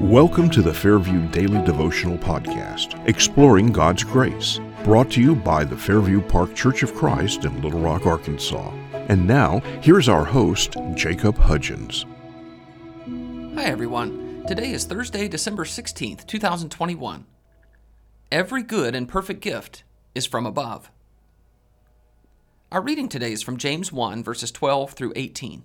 Welcome to the Fairview Daily Devotional Podcast, exploring God's grace, brought to you by the Fairview Park Church of Christ in Little Rock, Arkansas. And now, here's our host, Jacob Hudgens. Hi, everyone. Today is Thursday, December 16th, 2021. Every good and perfect gift is from above. Our reading today is from James 1, verses 12 through 18.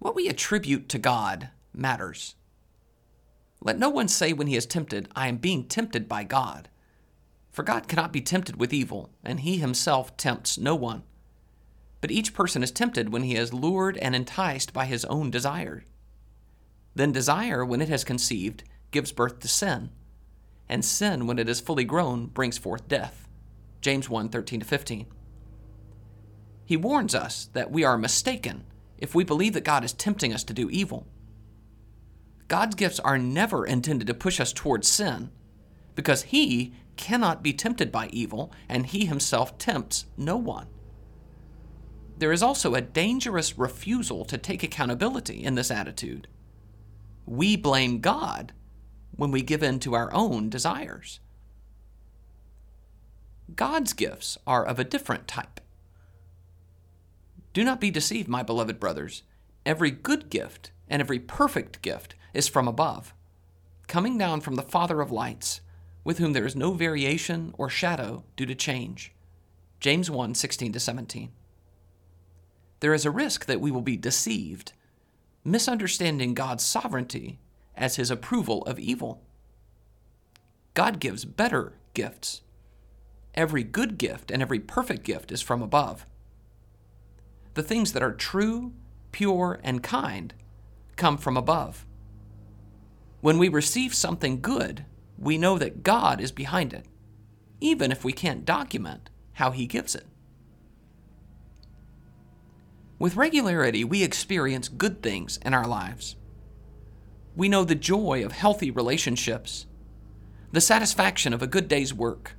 what we attribute to God matters. Let no one say when he is tempted, I am being tempted by God. For God cannot be tempted with evil, and he himself tempts no one. But each person is tempted when he is lured and enticed by his own desire. Then desire, when it has conceived, gives birth to sin, and sin, when it is fully grown, brings forth death. James 1 13 15. He warns us that we are mistaken if we believe that God is tempting us to do evil. God's gifts are never intended to push us towards sin because He cannot be tempted by evil and He Himself tempts no one. There is also a dangerous refusal to take accountability in this attitude. We blame God when we give in to our own desires. God's gifts are of a different type. Do not be deceived, my beloved brothers. Every good gift and every perfect gift is from above, coming down from the Father of lights, with whom there is no variation or shadow due to change. James 1 16 17. There is a risk that we will be deceived, misunderstanding God's sovereignty as his approval of evil. God gives better gifts. Every good gift and every perfect gift is from above the things that are true, pure, and kind come from above. When we receive something good, we know that God is behind it, even if we can't document how He gives it. With regularity, we experience good things in our lives. We know the joy of healthy relationships, the satisfaction of a good day's work,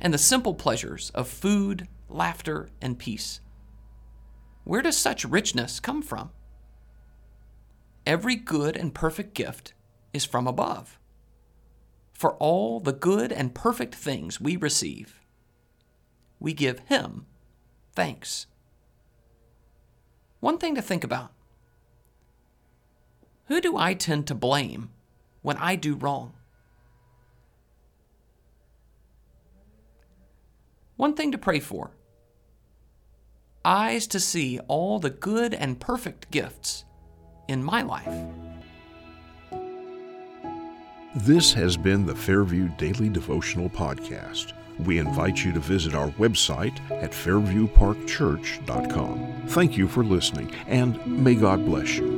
and the simple pleasures of food, laughter, and peace. Where does such richness come from? Every good and perfect gift is from above. For all the good and perfect things we receive, we give Him thanks. One thing to think about who do I tend to blame when I do wrong? One thing to pray for eyes to see all the good and perfect gifts in my life. This has been the Fairview Daily Devotional Podcast. We invite you to visit our website at fairviewparkchurch.com. Thank you for listening, and may God bless you.